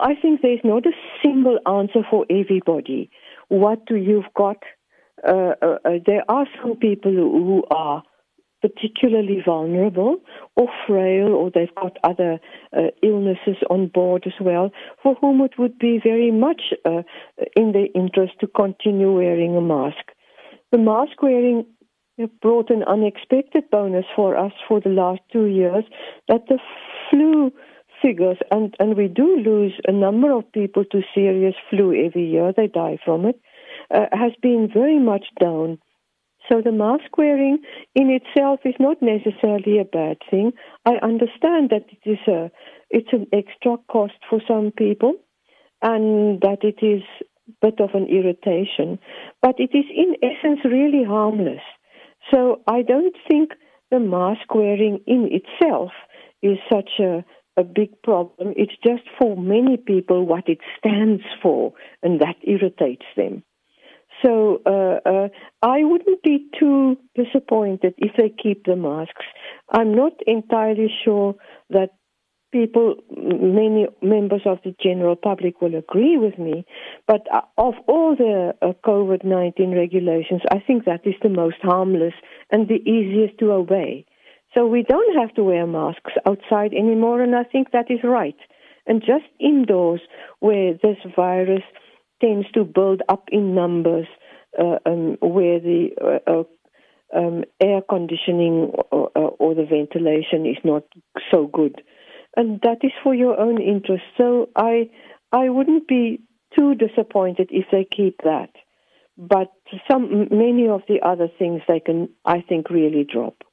I think there's not a single answer for everybody. What do you've got? Uh, uh, uh, there are some people who are particularly vulnerable or frail, or they've got other uh, illnesses on board as well, for whom it would be very much uh, in their interest to continue wearing a mask. The mask wearing brought an unexpected bonus for us for the last two years that the flu figures, and, and we do lose a number of people to serious flu every year, they die from it, uh, has been very much down. So the mask wearing in itself is not necessarily a bad thing. I understand that it is a, it's an extra cost for some people and that it is a bit of an irritation, but it is in essence really harmless. So I don't think the mask wearing in itself is such a, a big problem. It's just for many people what it stands for, and that irritates them. So uh, uh, I wouldn't be too disappointed if they keep the masks. I'm not entirely sure that people, many members of the general public will agree with me, but uh, of all the uh, COVID 19 regulations, I think that is the most harmless and the easiest to obey. So we don't have to wear masks outside anymore, and I think that is right. And just indoors, where this virus tends to build up in numbers uh, um, where the uh, uh, um, air conditioning or, or, the ventilation is not so good, and that is for your own interest. So I I wouldn't be too disappointed if they keep that, but some many of the other things they can I think really drop.